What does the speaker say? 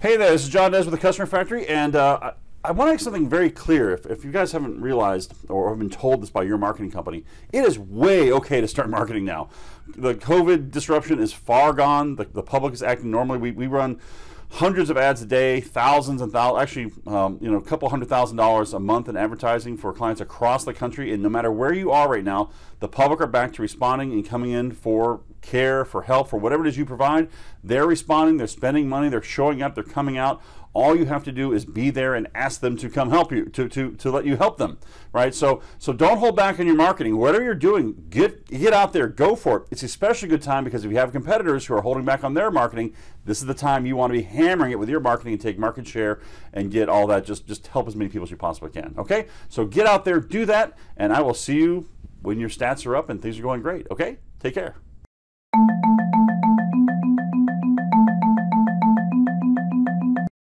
Hey there, this is John Des with the Customer Factory, and uh, I, I want to make something very clear. If, if you guys haven't realized or have been told this by your marketing company, it is way okay to start marketing now. The COVID disruption is far gone. The, the public is acting normally. We, we run hundreds of ads a day, thousands and thousands, actually, um, you know, a couple hundred thousand dollars a month in advertising for clients across the country. And no matter where you are right now, the public are back to responding and coming in for care, for help, for whatever it is you provide. They're responding, they're spending money, they're showing up, they're coming out. All you have to do is be there and ask them to come help you, to, to, to let you help them, right? So so don't hold back on your marketing. Whatever you're doing, get get out there, go for it. It's especially a good time because if you have competitors who are holding back on their marketing, this is the time you want to be hammering it with your marketing and take market share and get all that. Just just help as many people as you possibly can. Okay, so get out there, do that, and I will see you when your stats are up and things are going great. Okay, take care.